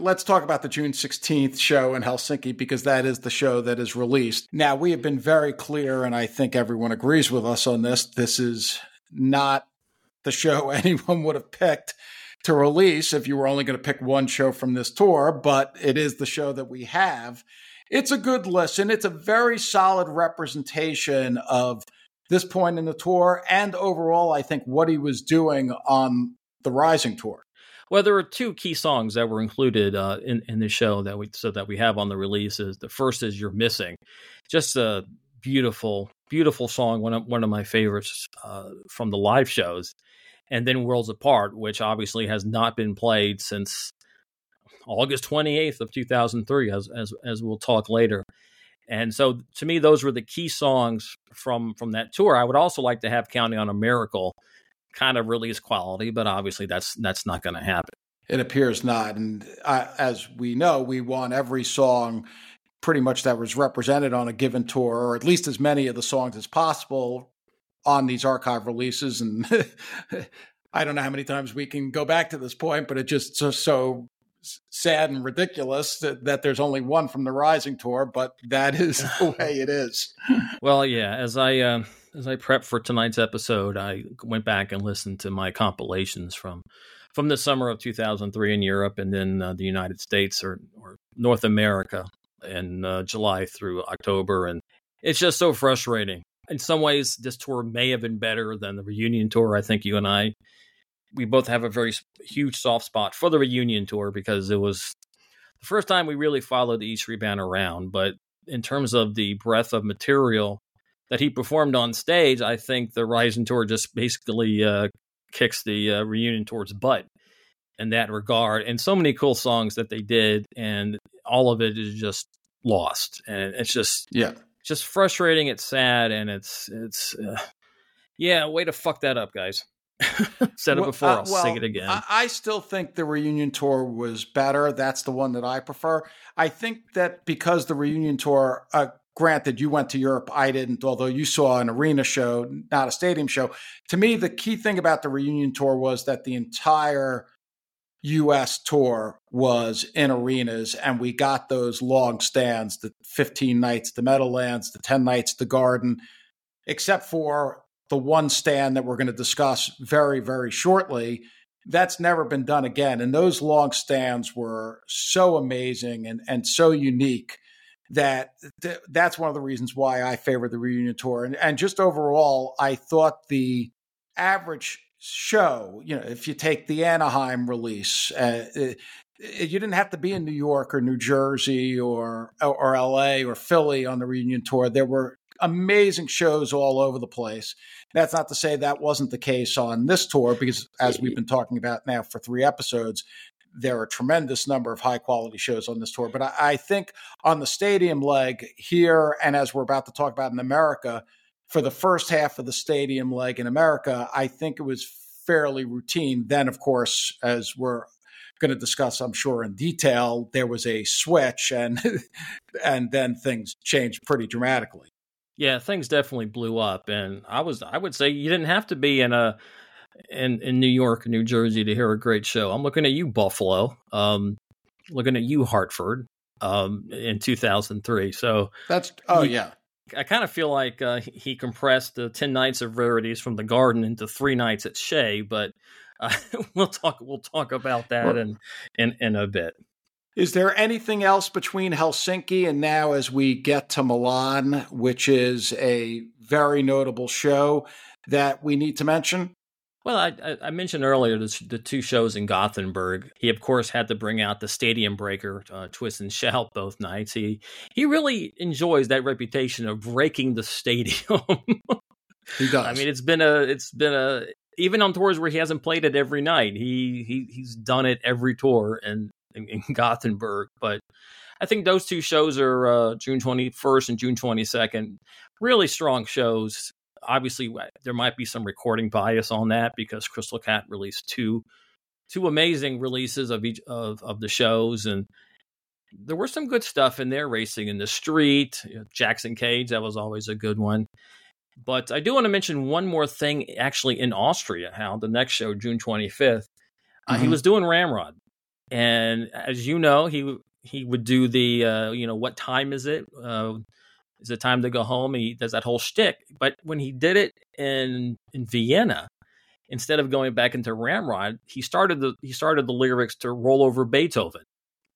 [SPEAKER 1] Let's talk about the June 16th show in Helsinki because that is the show that is released. Now, we have been very clear, and I think everyone agrees with us on this. This is not the show anyone would have picked to release if you were only going to pick one show from this tour, but it is the show that we have. It's a good listen. It's a very solid representation of this point in the tour and overall, I think, what he was doing on the Rising tour.
[SPEAKER 2] Well, there are two key songs that were included uh, in in the show that we so that we have on the releases. The first is "You're Missing," just a beautiful, beautiful song. One of one of my favorites uh, from the live shows, and then "Worlds Apart," which obviously has not been played since August 28th of 2003, as as as we'll talk later. And so, to me, those were the key songs from from that tour. I would also like to have "Counting on a Miracle." Kind of release quality, but obviously that's that's not going to happen.
[SPEAKER 1] It appears not, and as we know, we want every song pretty much that was represented on a given tour, or at least as many of the songs as possible on these archive releases. And I don't know how many times we can go back to this point, but it just so, so sad and ridiculous that, that there's only one from the Rising tour, but that is the way it is.
[SPEAKER 2] well, yeah, as I. Uh as I prep for tonight's episode, I went back and listened to my compilations from from the summer of 2003 in Europe and then uh, the United States or, or North America in uh, July through October, and it's just so frustrating. In some ways, this tour may have been better than the reunion tour. I think you and I, we both have a very huge soft spot for the reunion tour because it was the first time we really followed the E Street Band around. But in terms of the breadth of material that he performed on stage, I think the Rising Tour just basically uh, kicks the uh, reunion towar's butt in that regard. And so many cool songs that they did, and all of it is just lost. And it's just
[SPEAKER 1] yeah,
[SPEAKER 2] just frustrating. It's sad, and it's it's uh, yeah, way to fuck that up, guys. Said it well, before. Uh, I'll well, say it again.
[SPEAKER 1] I, I still think the reunion tour was better. That's the one that I prefer. I think that because the reunion tour, uh, granted you went to Europe, I didn't, although you saw an arena show, not a stadium show. To me, the key thing about the reunion tour was that the entire US tour was in arenas and we got those long stands, the 15 nights, the Meadowlands, the 10 nights, the Garden, except for the one stand that we're going to discuss very, very shortly. That's never been done again. And those long stands were so amazing and, and so unique that th- that's one of the reasons why I favor the reunion tour. And, and just overall, I thought the average show, you know, if you take the Anaheim release, uh, it, it, you didn't have to be in New York or New Jersey or or LA or Philly on the reunion tour. There were amazing shows all over the place. That's not to say that wasn't the case on this tour, because as we've been talking about now for three episodes, there are a tremendous number of high quality shows on this tour. But I, I, think on the stadium leg here, and as we're about to talk about in America, for the first half of the stadium leg in America, I think it was fairly routine. Then, of course, as we're going to discuss, I'm sure in detail, there was a switch, and and then things changed pretty dramatically.
[SPEAKER 2] Yeah, things definitely blew up, and I was I would say you didn't have to be in a in in New York, New Jersey to hear a great show. I'm looking at you, Buffalo. Um, looking at you, Hartford. Um, in 2003. So
[SPEAKER 1] that's oh he, yeah.
[SPEAKER 2] I kind of feel like uh, he compressed the ten nights of rarities from the Garden into three nights at Shea, but uh, we'll talk we'll talk about that in, in in a bit.
[SPEAKER 1] Is there anything else between Helsinki and now as we get to Milan, which is a very notable show that we need to mention?
[SPEAKER 2] Well, I, I mentioned earlier the, the, two shows in Gothenburg. He, of course, had to bring out the Stadium Breaker, uh, Twist and Shout both nights. He he really enjoys that reputation of breaking the stadium.
[SPEAKER 1] he does.
[SPEAKER 2] I mean, it's been a it's been a even on tours where he hasn't played it every night. He he he's done it every tour in, in, in Gothenburg. But I think those two shows are uh, June twenty first and June twenty second. Really strong shows obviously there might be some recording bias on that because Crystal Cat released two two amazing releases of each of, of the shows and there were some good stuff in there racing in the street jackson cage that was always a good one but i do want to mention one more thing actually in austria how the next show june 25th mm-hmm. uh, he mm-hmm. was doing ramrod and as you know he he would do the uh, you know what time is it uh, is it time to go home? And he does that whole shtick. But when he did it in in Vienna instead of going back into Ramrod, he started the he started the lyrics to roll over Beethoven.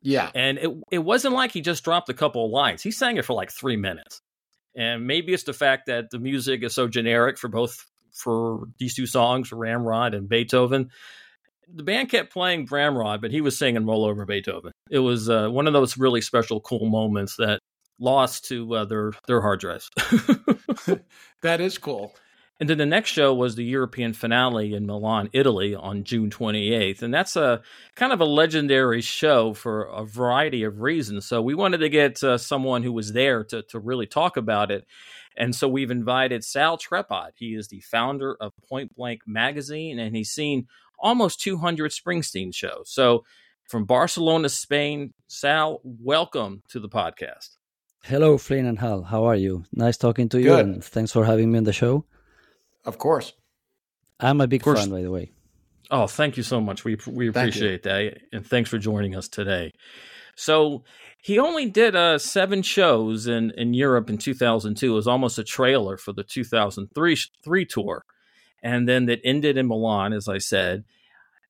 [SPEAKER 1] Yeah.
[SPEAKER 2] And it it wasn't like he just dropped a couple of lines. He sang it for like three minutes. And maybe it's the fact that the music is so generic for both for these two songs, Ramrod and Beethoven. The band kept playing Ramrod, but he was singing Roll Over Beethoven. It was uh, one of those really special, cool moments that lost to uh, their their hard drives.
[SPEAKER 1] that is cool.
[SPEAKER 2] And then the next show was the European finale in Milan, Italy on June 28th. And that's a kind of a legendary show for a variety of reasons. So we wanted to get uh, someone who was there to, to really talk about it. And so we've invited Sal Trepat. He is the founder of Point Blank Magazine, and he's seen almost 200 Springsteen shows. So from Barcelona, Spain, Sal, welcome to the podcast.
[SPEAKER 3] Hello, Flynn and Hal. How are you? Nice talking to you,
[SPEAKER 1] Good.
[SPEAKER 3] and thanks for having me on the show.
[SPEAKER 1] Of course.
[SPEAKER 3] I'm a big fan, by the way.
[SPEAKER 2] Oh, thank you so much. We we appreciate that, and thanks for joining us today. So he only did uh, seven shows in in Europe in 2002. It was almost a trailer for the 2003 sh- three tour, and then that ended in Milan, as I said.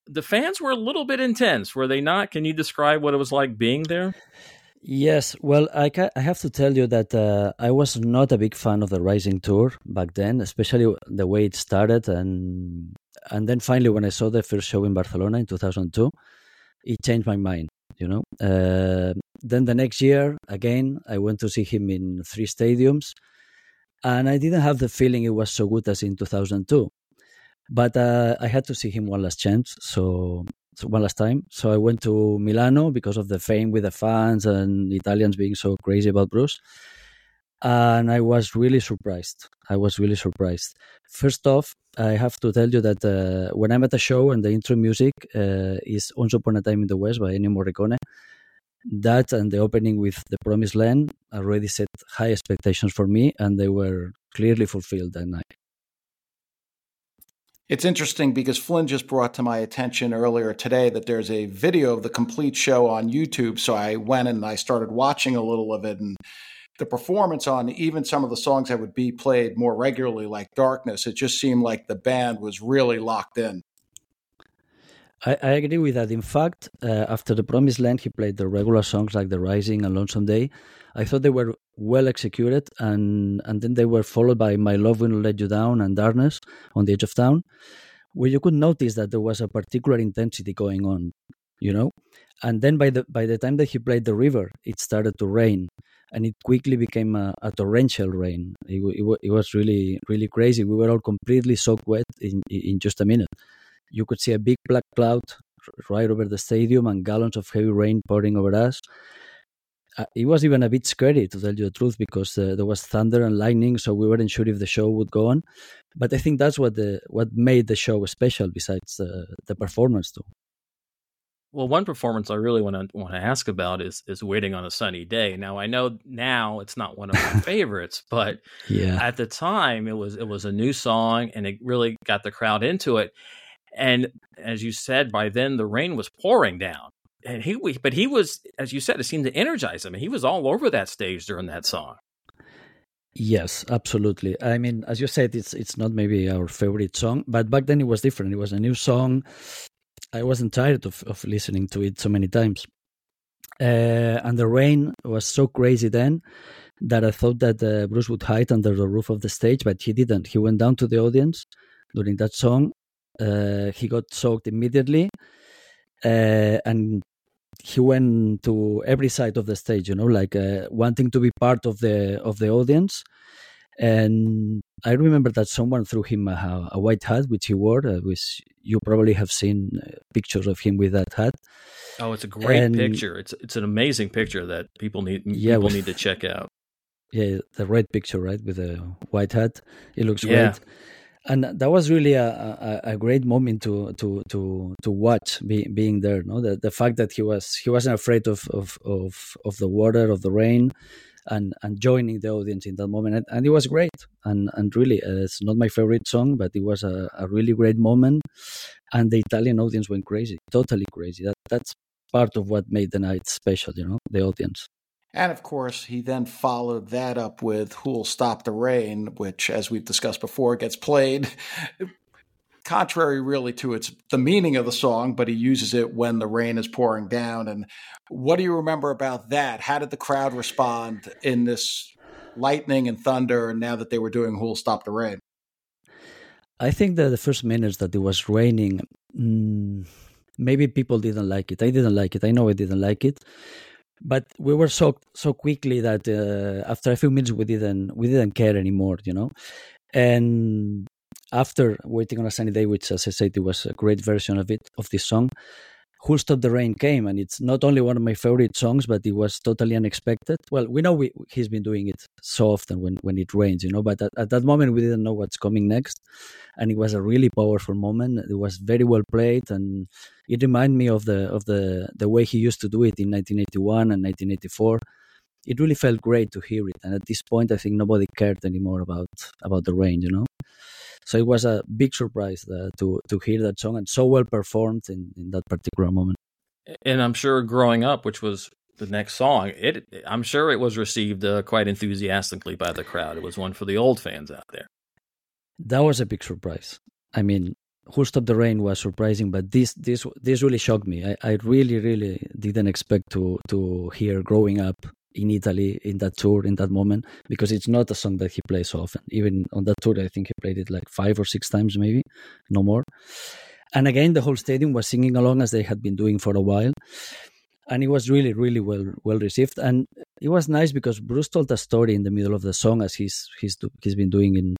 [SPEAKER 2] The fans were a little bit intense, were they not? Can you describe what it was like being there?
[SPEAKER 3] Yes, well, I, ca- I have to tell you that uh, I was not a big fan of the Rising Tour back then, especially the way it started, and and then finally when I saw the first show in Barcelona in 2002, it changed my mind. You know, uh, then the next year again I went to see him in three stadiums, and I didn't have the feeling it was so good as in 2002. But uh, I had to see him one last chance, so so one last time. So I went to Milano because of the fame with the fans and Italians being so crazy about Bruce. And I was really surprised. I was really surprised. First off, I have to tell you that uh, when I'm at a show and the intro music uh, is Once Upon a Time in the West by Ennio Morricone, that and the opening with The Promised Land already set high expectations for me, and they were clearly fulfilled that night.
[SPEAKER 1] It's interesting because Flynn just brought to my attention earlier today that there's a video of the complete show on YouTube. So I went and I started watching a little of it and the performance on even some of the songs that would be played more regularly, like Darkness, it just seemed like the band was really locked in.
[SPEAKER 3] I, I agree with that. In fact, uh, after the Promised Land, he played the regular songs like The Rising and Lonesome Day. I thought they were well executed, and and then they were followed by My Love Will Let You Down and Darkness on the Edge of Town, where you could notice that there was a particular intensity going on, you know. And then by the by the time that he played The River, it started to rain, and it quickly became a, a torrential rain. It, it, it was really really crazy. We were all completely soaked wet in in just a minute you could see a big black cloud right over the stadium and gallons of heavy rain pouring over us. Uh, it was even a bit scary to tell you the truth because uh, there was thunder and lightning, so we weren't sure if the show would go on. But I think that's what the what made the show special, besides uh, the performance too.
[SPEAKER 2] Well, one performance I really want to want to ask about is is "Waiting on a Sunny Day." Now, I know now it's not one of my favorites, but
[SPEAKER 3] Yeah,
[SPEAKER 2] at the time it was it was a new song and it really got the crowd into it. And as you said, by then the rain was pouring down, and he but he was, as you said, it seemed to energize him. He was all over that stage during that song.
[SPEAKER 3] Yes, absolutely. I mean, as you said, it's it's not maybe our favorite song, but back then it was different. It was a new song. I wasn't tired of, of listening to it so many times. Uh, and the rain was so crazy then that I thought that uh, Bruce would hide under the roof of the stage, but he didn't. He went down to the audience during that song. Uh, he got soaked immediately, uh, and he went to every side of the stage. You know, like uh, wanting to be part of the of the audience. And I remember that someone threw him a, a white hat, which he wore, uh, which you probably have seen uh, pictures of him with that hat.
[SPEAKER 2] Oh, it's a great
[SPEAKER 3] And-
[SPEAKER 2] picture. It's it's an amazing picture that people need
[SPEAKER 3] Yeah,
[SPEAKER 2] people
[SPEAKER 3] with-
[SPEAKER 2] need to check out.
[SPEAKER 3] Yeah, the red picture, right, with the white hat. It looks
[SPEAKER 2] Yeah.
[SPEAKER 3] great. And that was really a, a, a great moment to to to to watch be, being there. No, the the fact that he was he wasn't afraid of of of, of the water of the rain, and and joining the audience in that moment, and, and it was great. And and really, uh, it's not my favorite song, but it was a, a really great moment, and the Italian audience went crazy, totally crazy. That that's part of what made the night special. You know, the audience.
[SPEAKER 1] And of course, he then followed that up with Who'll Stop the Rain, which, as we've discussed before, gets played contrary really to its the meaning of the song, but he uses it when the rain is pouring down. And what do you remember about that? How did the crowd respond in this lightning and thunder now that they were doing Who'll Stop the Rain?
[SPEAKER 3] I think that the first minutes that it was raining, mm, maybe people didn't like it. I didn't like it. I know I didn't like it, but we were so so quickly that uh, after a few minutes we didn't we didn't care anymore, you know. And after waiting on a sunny day, which as I said, it was a great version of it of this song. Who'll Stop the Rain came, and it's not only one of my favorite songs, but it was totally unexpected. Well, we know we, he's been doing it so often when, when it rains, you know, but at, at, that moment we didn't know what's coming next, and it was a really powerful moment. It was very well played, and it reminded me of the of the the way he used to do it in 1981 and 1984. It really felt great to hear it, and at this point, I think nobody cared anymore about about the rain, you know. So it was a big surprise uh, to to hear that song and so well performed in, in that particular moment.
[SPEAKER 2] And I'm sure growing up, which was the next song, it I'm sure it was received uh, quite enthusiastically by the crowd. It was one for the old fans out there.
[SPEAKER 3] That was a big surprise. I mean, Who'll Stop the Rain was surprising, but this this this really shocked me. I, I really really didn't expect to to hear growing up in Italy in that tour in that moment because it's not a song that he plays often. Even on that tour, I think he played it like five or six times, maybe no more. And again, the whole stadium was singing along as they had been doing for a while, and it was really, really well well received. And it was nice because Bruce told a story in the middle of the song as he's he's he's been doing in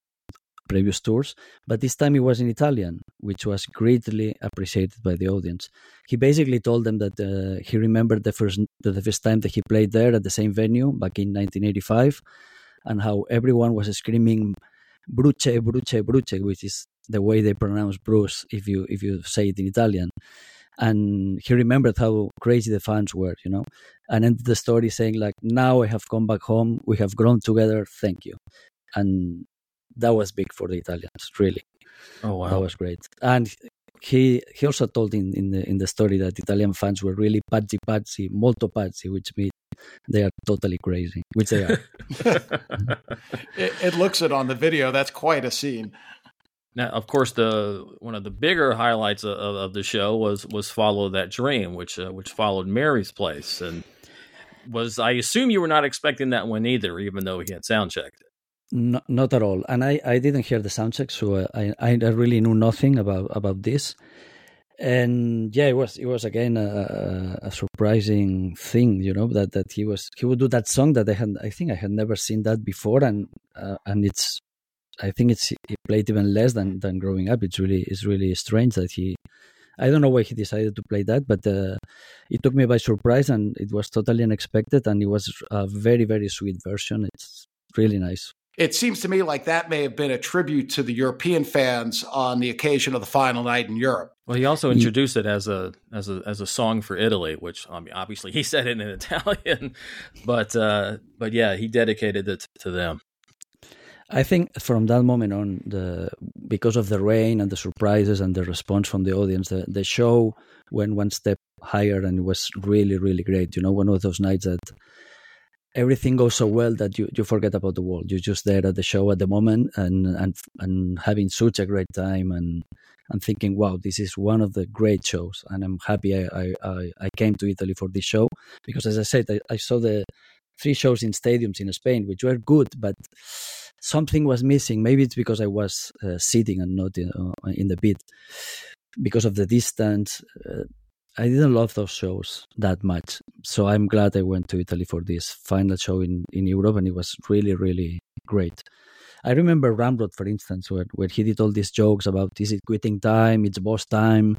[SPEAKER 3] previous tours, but this time it was in Italian, which was greatly appreciated by the audience. He basically told them that uh, he remembered the first the first time that he played there at the same venue back in 1985, and how everyone was screaming "Bruce, Bruce, Bruce," which is the way they pronounce Bruce if you if you say it in Italian. And he remembered how crazy the fans were, you know, and ended the story saying like, "Now I have come back home. We have grown together. Thank you." And that was big for the Italians, really.
[SPEAKER 2] Oh wow,
[SPEAKER 3] that was great. And he he also told in, in the in the story that Italian fans were really pazzi pazzi, molto pazzi, which means they are totally crazy, which they are.
[SPEAKER 1] it, it looks it on the video. That's quite a scene.
[SPEAKER 2] Now, of course, the one of the bigger highlights of, of the show was was "Follow That Dream," which uh, which followed Mary's place, and was I assume you were not expecting that one either, even though he had sound checked it.
[SPEAKER 3] No, not at all. And I, I didn't hear the sound check, so I, I really knew nothing about, about this. And yeah, it was it was again a, a, surprising thing, you know, that, that he was he would do that song that I had I think I had never seen that before, and uh, and it's I think it's he played even less than, than growing up. It's really it's really strange that he I don't know why he decided to play that, but uh, it took me by surprise and it was totally unexpected and it was a very very sweet version. It's really nice
[SPEAKER 1] it seems to me like that may have been a tribute to the European fans on the occasion of the final night in Europe.
[SPEAKER 2] Well, he also introduced it as a as a as a song for Italy, which I mean, obviously he said it in Italian, but uh, but yeah, he dedicated it to them.
[SPEAKER 3] I think from that moment on, the because of the rain and the surprises and the response from the audience, the, the show went one step higher and it was really really great. You know, one of those nights that everything goes so well that you, you forget about the world. You're just there at the show at the moment and and and having such a great time and and thinking, wow, this is one of the great shows, and I'm happy I I, I came to Italy for this show because, as I said, I, I saw the three shows in stadiums in Spain, which were good, but something was missing. Maybe it's because I was uh, sitting and not in, uh, in the pit because of the distance. Uh, I didn't love those shows that much. So I'm glad I went to Italy for this final show in, in Europe, and it was really, really great. I remember Ramrod, for instance, where, where he did all these jokes about is it quitting time, it's boss time,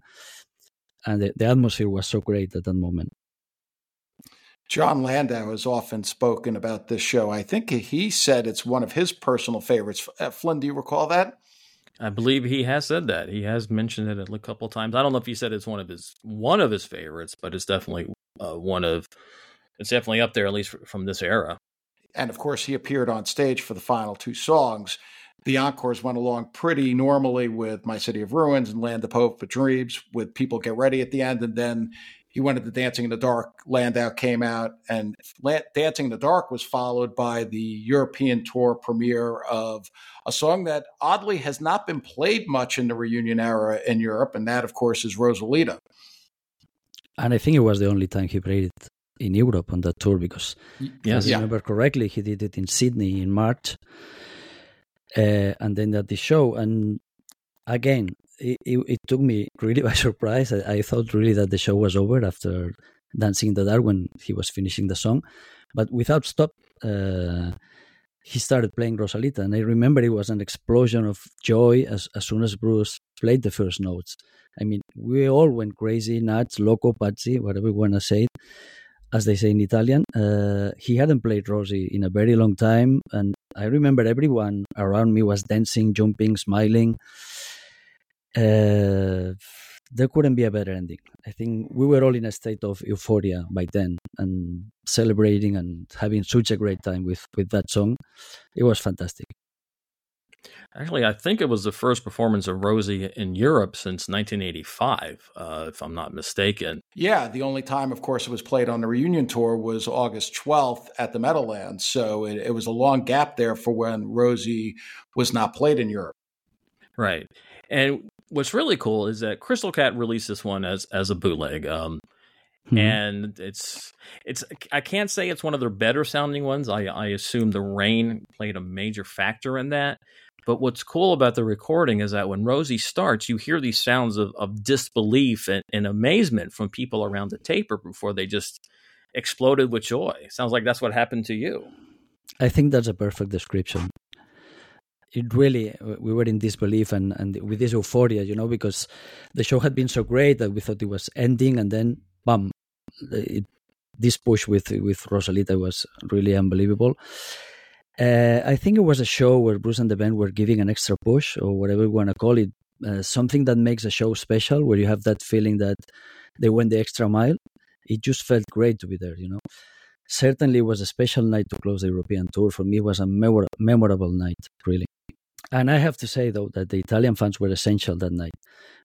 [SPEAKER 3] and the, the atmosphere was so great at that moment.
[SPEAKER 1] Jon Landau has often spoken about this show. I think he said it's one of his personal favorites. Flynn, do you recall that?
[SPEAKER 2] I believe he has said that. He has mentioned it a couple times. I don't know if he said it's one of his one of his favorites, but it's definitely uh, one of it's definitely up there at least from this era.
[SPEAKER 1] And of course, he appeared on stage for the final two songs. The encores went along pretty normally with "My City of Ruins" and "Land of Hope" for Dreams, with people get ready at the end, and then he went into Dancing in the Dark. Landau came out, and Dancing in the Dark was followed by the European tour premiere of a song that oddly has not been played much in the reunion era in Europe, and that, of course, is Rosalita.
[SPEAKER 3] And I think it was the only time he played it in Europe on that tour because, yes. if I remember correctly, he did it in Sydney in March, uh, and then at the show. And again, it, it, it, took me really by surprise. I, I, thought really that the show was over after Dancing in the Dark when he was finishing the song, but without stop, uh, he started playing Rosalita, and I remember it was an explosion of joy as as soon as Bruce played the first notes. I mean, we all went crazy, nuts, loco, pazzi, whatever you want to say it, as they say in Italian. Uh, he hadn't played Rosie in a very long time, and I remember everyone around me was dancing, jumping, smiling. Uh, there couldn't be a better ending. I think we were all in a state of euphoria by then and celebrating and having such a great time with with that song. It was fantastic.
[SPEAKER 2] Actually, I think it was the first performance of Rosie in Europe since 1985, uh, if I'm not mistaken.
[SPEAKER 1] Yeah, the only time, of course, it was played on the reunion tour was August 12th at the Meadowlands. So it, it was a long gap there for when Rosie was not played in Europe.
[SPEAKER 2] Right. And what's really cool is that Crystal Cat released this one as as a bootleg. Um, mm-hmm. and it's it's I can't say it's one of their better sounding ones. I I assume the rain played a major factor in that. But what's cool about the recording is that when Rosie starts, you hear these sounds of, of disbelief and, and amazement from people around the taper before they just exploded with joy. Sounds like that's what happened to you.
[SPEAKER 3] I think that's a perfect description it really we were in disbelief and and with this euphoria you know because the show had been so great that we thought it was ending and then bam it, this push with with rosalita was really unbelievable. Uh, i think it was a show where bruce and the band were giving an extra push or whatever you want to call it uh, something that makes a show special where you have that feeling that they went the extra mile. It just felt great to be there you know. Certainly it was a special night to close the european tour. For me it was a memor- memorable night really and I have to say though that the Italian fans were essential that night,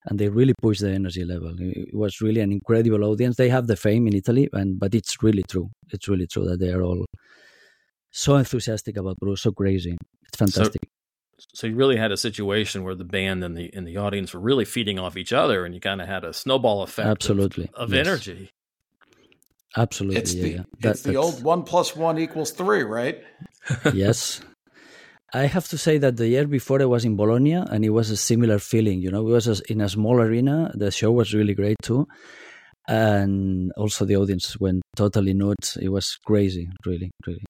[SPEAKER 3] and they really pushed the energy level. It was really an incredible audience. They have the fame in Italy, and but it's really true. It's really true that they are all so enthusiastic about Bruce, so crazy. It's fantastic.
[SPEAKER 2] So, so you really had a situation where the band and the and the audience were really feeding off each other, and you kind of had a snowball effect.
[SPEAKER 3] Absolutely,
[SPEAKER 2] of, of yes. energy.
[SPEAKER 3] Absolutely,
[SPEAKER 1] it's
[SPEAKER 3] yeah,
[SPEAKER 1] the,
[SPEAKER 3] yeah.
[SPEAKER 1] It's the old one plus one equals three, right?
[SPEAKER 3] yes, I have to say that the year before I was in Bologna and it was a similar feeling. You know, it was in a small arena. The show was really great too. And also the audience went totally nuts. It was crazy, really, really.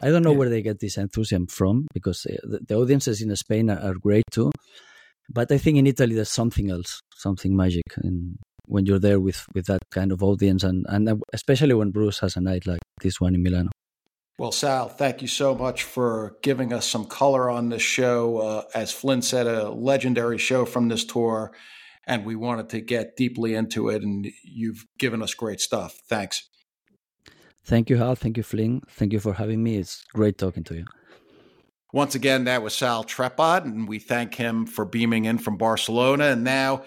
[SPEAKER 3] I don't know yeah. where they get this enthusiasm from because uh, the, audiences in Spain are, are, great too. But I think in Italy there's something else, something magic in, when you're there with, with that kind of audience and, and especially when Bruce has a night like this one in Milano.
[SPEAKER 1] Well, Sal, thank you so much for giving us some color on this show. Uh, as Flynn said, a legendary show from this tour, and we wanted to get deeply into it, and you've given us great stuff. Thanks.
[SPEAKER 3] Thank you, Hal. Thank you, Flynn. Thank you for having me. It's great talking to you.
[SPEAKER 1] Once again, that was Sal Trepat, and we thank him for beaming in from Barcelona. And now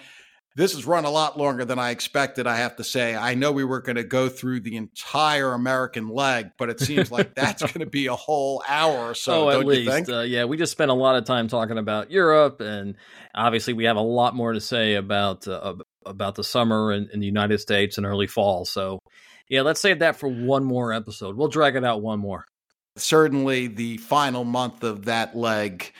[SPEAKER 1] this has run a lot longer than I expected, I have to say. I know we were going to go through the entire American leg, but it seems like that's going to be a whole hour or so.
[SPEAKER 2] Oh, at least. Uh, yeah, we just spent a lot of time talking about Europe, and obviously we have a lot more to say about uh, about the summer in, in the United States and early fall. So, yeah, let's save that for one more episode. We'll drag it out one more.
[SPEAKER 1] Certainly, the final month of that leg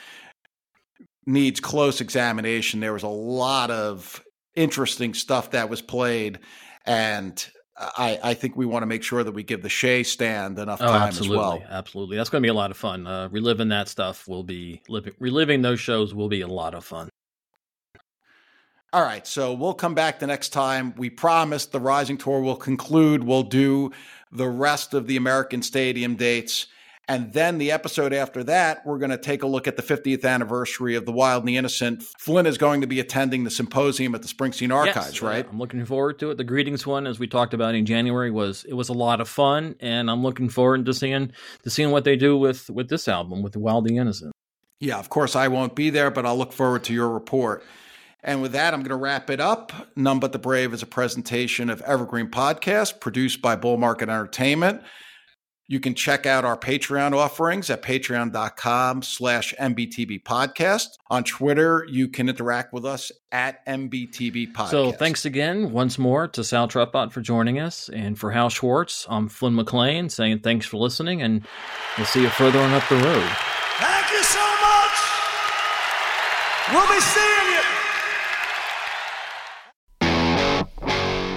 [SPEAKER 1] needs close examination. There was a lot of interesting stuff that was played. And I, I think we want to make sure that we give the Shea stand enough oh, time
[SPEAKER 2] absolutely,
[SPEAKER 1] as well.
[SPEAKER 2] Absolutely. That's going to be a lot of fun. Uh, reliving that stuff will be, living, reliving those shows will be a lot of fun.
[SPEAKER 1] All right, so we'll come back the next time. We promise the Rising Tour will conclude. We'll do the rest of the American Stadium dates. And then the episode after that, we're going to take a look at the 50th anniversary of The Wild and the Innocent. Flynn is going to be attending the symposium at the Springsteen Archives,
[SPEAKER 2] yes,
[SPEAKER 1] right?
[SPEAKER 2] I'm looking forward to it. The greetings one, as we talked about in January, was it was a lot of fun, and I'm looking forward to seeing to seeing what they do with with this album with The Wild and the Innocent.
[SPEAKER 1] Yeah, of course I won't be there, but I'll look forward to your report. And with that, I'm going to wrap it up. None But the Brave is a presentation of Evergreen Podcast produced by Bull Market Entertainment. You can check out our Patreon offerings at patreon.com slash NBTB podcast. On Twitter, you can interact with us at NBTB podcast.
[SPEAKER 2] So thanks again once more to Sal Trepat for joining us. And for Hal Schwartz, I'm Flynn McLean saying thanks for listening and we'll see you further on up the road.
[SPEAKER 4] Thank you so much. We'll be seeing you.